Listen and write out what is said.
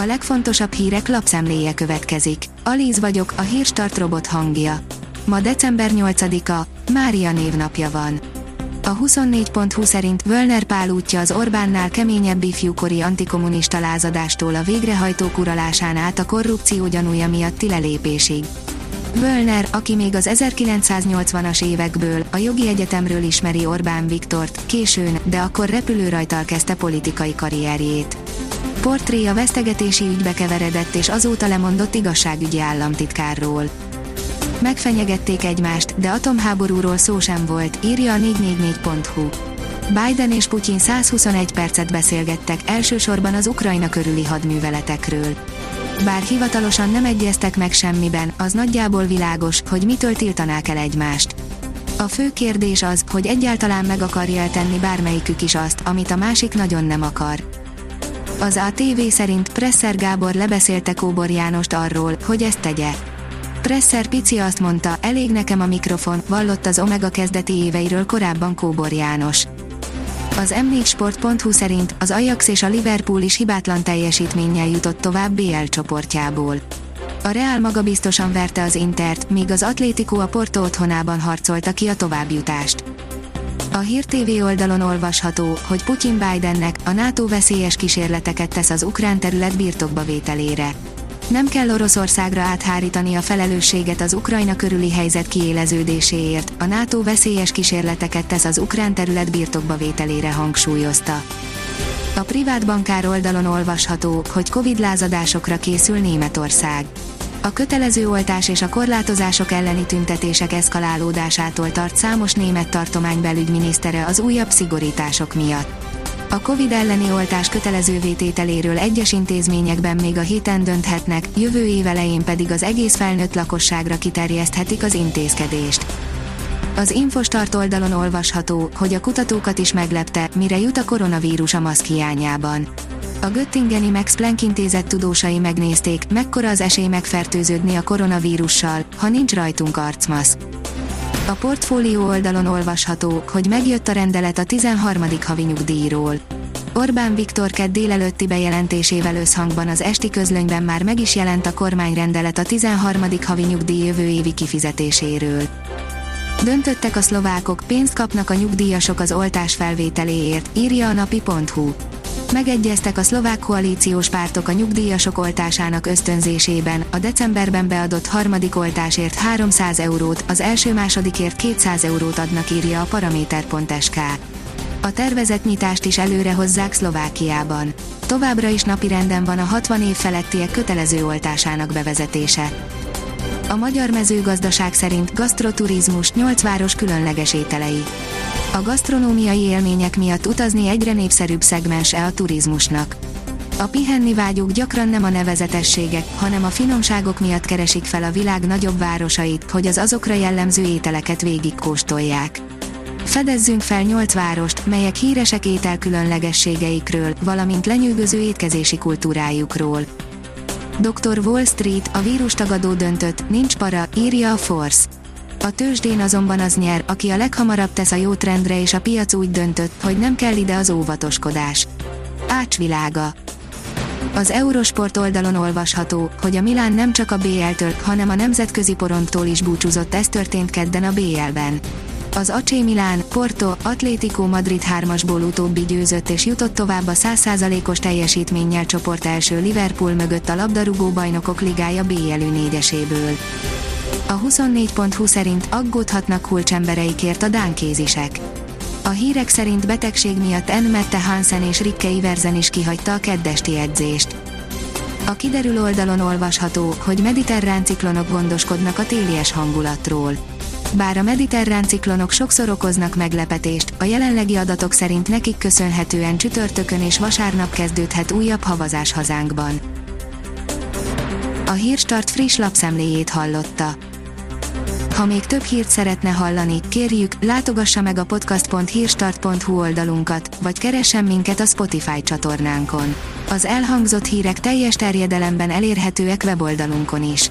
A legfontosabb hírek lapszemléje következik. Alíz vagyok, a hírstart robot hangja. Ma december 8-a, Mária névnapja van. A 24.20 szerint Völner Pál útja az Orbánnál keményebb ifjúkori antikommunista lázadástól a végrehajtók uralásán át a korrupció gyanúja miatti lelépésig. Völner, aki még az 1980-as évekből, a jogi egyetemről ismeri Orbán Viktort, későn, de akkor repülőrajtal kezdte politikai karrierjét. Portré a vesztegetési ügybe keveredett és azóta lemondott igazságügyi államtitkárról. Megfenyegették egymást, de atomháborúról szó sem volt, írja a 444.hu. Biden és Putyin 121 percet beszélgettek, elsősorban az Ukrajna körüli hadműveletekről. Bár hivatalosan nem egyeztek meg semmiben, az nagyjából világos, hogy mitől tiltanák el egymást. A fő kérdés az, hogy egyáltalán meg akarja tenni bármelyikük is azt, amit a másik nagyon nem akar. Az ATV szerint Presser Gábor lebeszélte Kóbor Jánost arról, hogy ezt tegye. Presser Pici azt mondta, elég nekem a mikrofon, vallott az Omega kezdeti éveiről korábban Kóbor János. Az m4sport.hu szerint az Ajax és a Liverpool is hibátlan teljesítménnyel jutott tovább BL csoportjából. A Real magabiztosan verte az Intert, míg az Atlético a Porto otthonában harcolta ki a továbbjutást. A Hír TV oldalon olvasható, hogy Putyin Bidennek a NATO veszélyes kísérleteket tesz az ukrán terület birtokba vételére. Nem kell Oroszországra áthárítani a felelősséget az Ukrajna körüli helyzet kiéleződéséért, a NATO veszélyes kísérleteket tesz az ukrán terület birtokba vételére hangsúlyozta. A privát bankár oldalon olvasható, hogy Covid lázadásokra készül Németország. A kötelező oltás és a korlátozások elleni tüntetések eszkalálódásától tart számos német tartomány belügyminisztere az újabb szigorítások miatt. A Covid elleni oltás kötelező vétételéről egyes intézményekben még a héten dönthetnek, jövő év elején pedig az egész felnőtt lakosságra kiterjeszthetik az intézkedést. Az Infostart oldalon olvasható, hogy a kutatókat is meglepte, mire jut a koronavírus a maszk hiányában. A Göttingeni Max Planck intézet tudósai megnézték, mekkora az esély megfertőződni a koronavírussal, ha nincs rajtunk arcmaszk. A portfólió oldalon olvasható, hogy megjött a rendelet a 13. havi nyugdíjról. Orbán Viktor kedd délelőtti bejelentésével összhangban az esti közlönyben már meg is jelent a kormányrendelet a 13. havi nyugdíj jövő évi kifizetéséről. Döntöttek a szlovákok, pénzt kapnak a nyugdíjasok az oltás felvételéért, írja a napi.hu. Megegyeztek a szlovák koalíciós pártok a nyugdíjasok oltásának ösztönzésében, a decemberben beadott harmadik oltásért 300 eurót, az első-másodikért 200 eurót adnak írja a paraméter.sk. A tervezett nyitást is előre hozzák Szlovákiában. Továbbra is napirenden van a 60 év felettiek kötelező oltásának bevezetése. A magyar mezőgazdaság szerint gasztroturizmus 8 város különleges ételei. A gasztronómiai élmények miatt utazni egyre népszerűbb szegmense a turizmusnak. A pihenni vágyók gyakran nem a nevezetességek, hanem a finomságok miatt keresik fel a világ nagyobb városait, hogy az azokra jellemző ételeket végigkóstolják. Fedezzünk fel 8 várost, melyek híresek ételkülönlegességeikről, valamint lenyűgöző étkezési kultúrájukról. Dr. Wall Street, a vírustagadó döntött, nincs para, írja a Force. A tőzsdén azonban az nyer, aki a leghamarabb tesz a jó trendre és a piac úgy döntött, hogy nem kell ide az óvatoskodás. Ácsvilága. Az Eurosport oldalon olvasható, hogy a Milán nem csak a BL-től, hanem a nemzetközi poronttól is búcsúzott, ez történt kedden a BL-ben. Az AC Milán, Porto, Atlético Madrid 3-asból utóbbi győzött és jutott tovább a 100%-os teljesítménnyel csoport első Liverpool mögött a labdarúgó bajnokok ligája BL négyeséből. A 24.20 szerint aggódhatnak kulcsembereikért a dánkézisek. A hírek szerint betegség miatt N. Mette Hansen és Rikke Iversen is kihagyta a keddesti edzést. A kiderül oldalon olvasható, hogy mediterrán ciklonok gondoskodnak a télies hangulatról. Bár a mediterrán ciklonok sokszor okoznak meglepetést, a jelenlegi adatok szerint nekik köszönhetően csütörtökön és vasárnap kezdődhet újabb havazás hazánkban. A Hírstart friss lapszemléjét hallotta. Ha még több hírt szeretne hallani, kérjük, látogassa meg a podcast.hírstart.hu oldalunkat, vagy keressen minket a Spotify csatornánkon. Az elhangzott hírek teljes terjedelemben elérhetőek weboldalunkon is.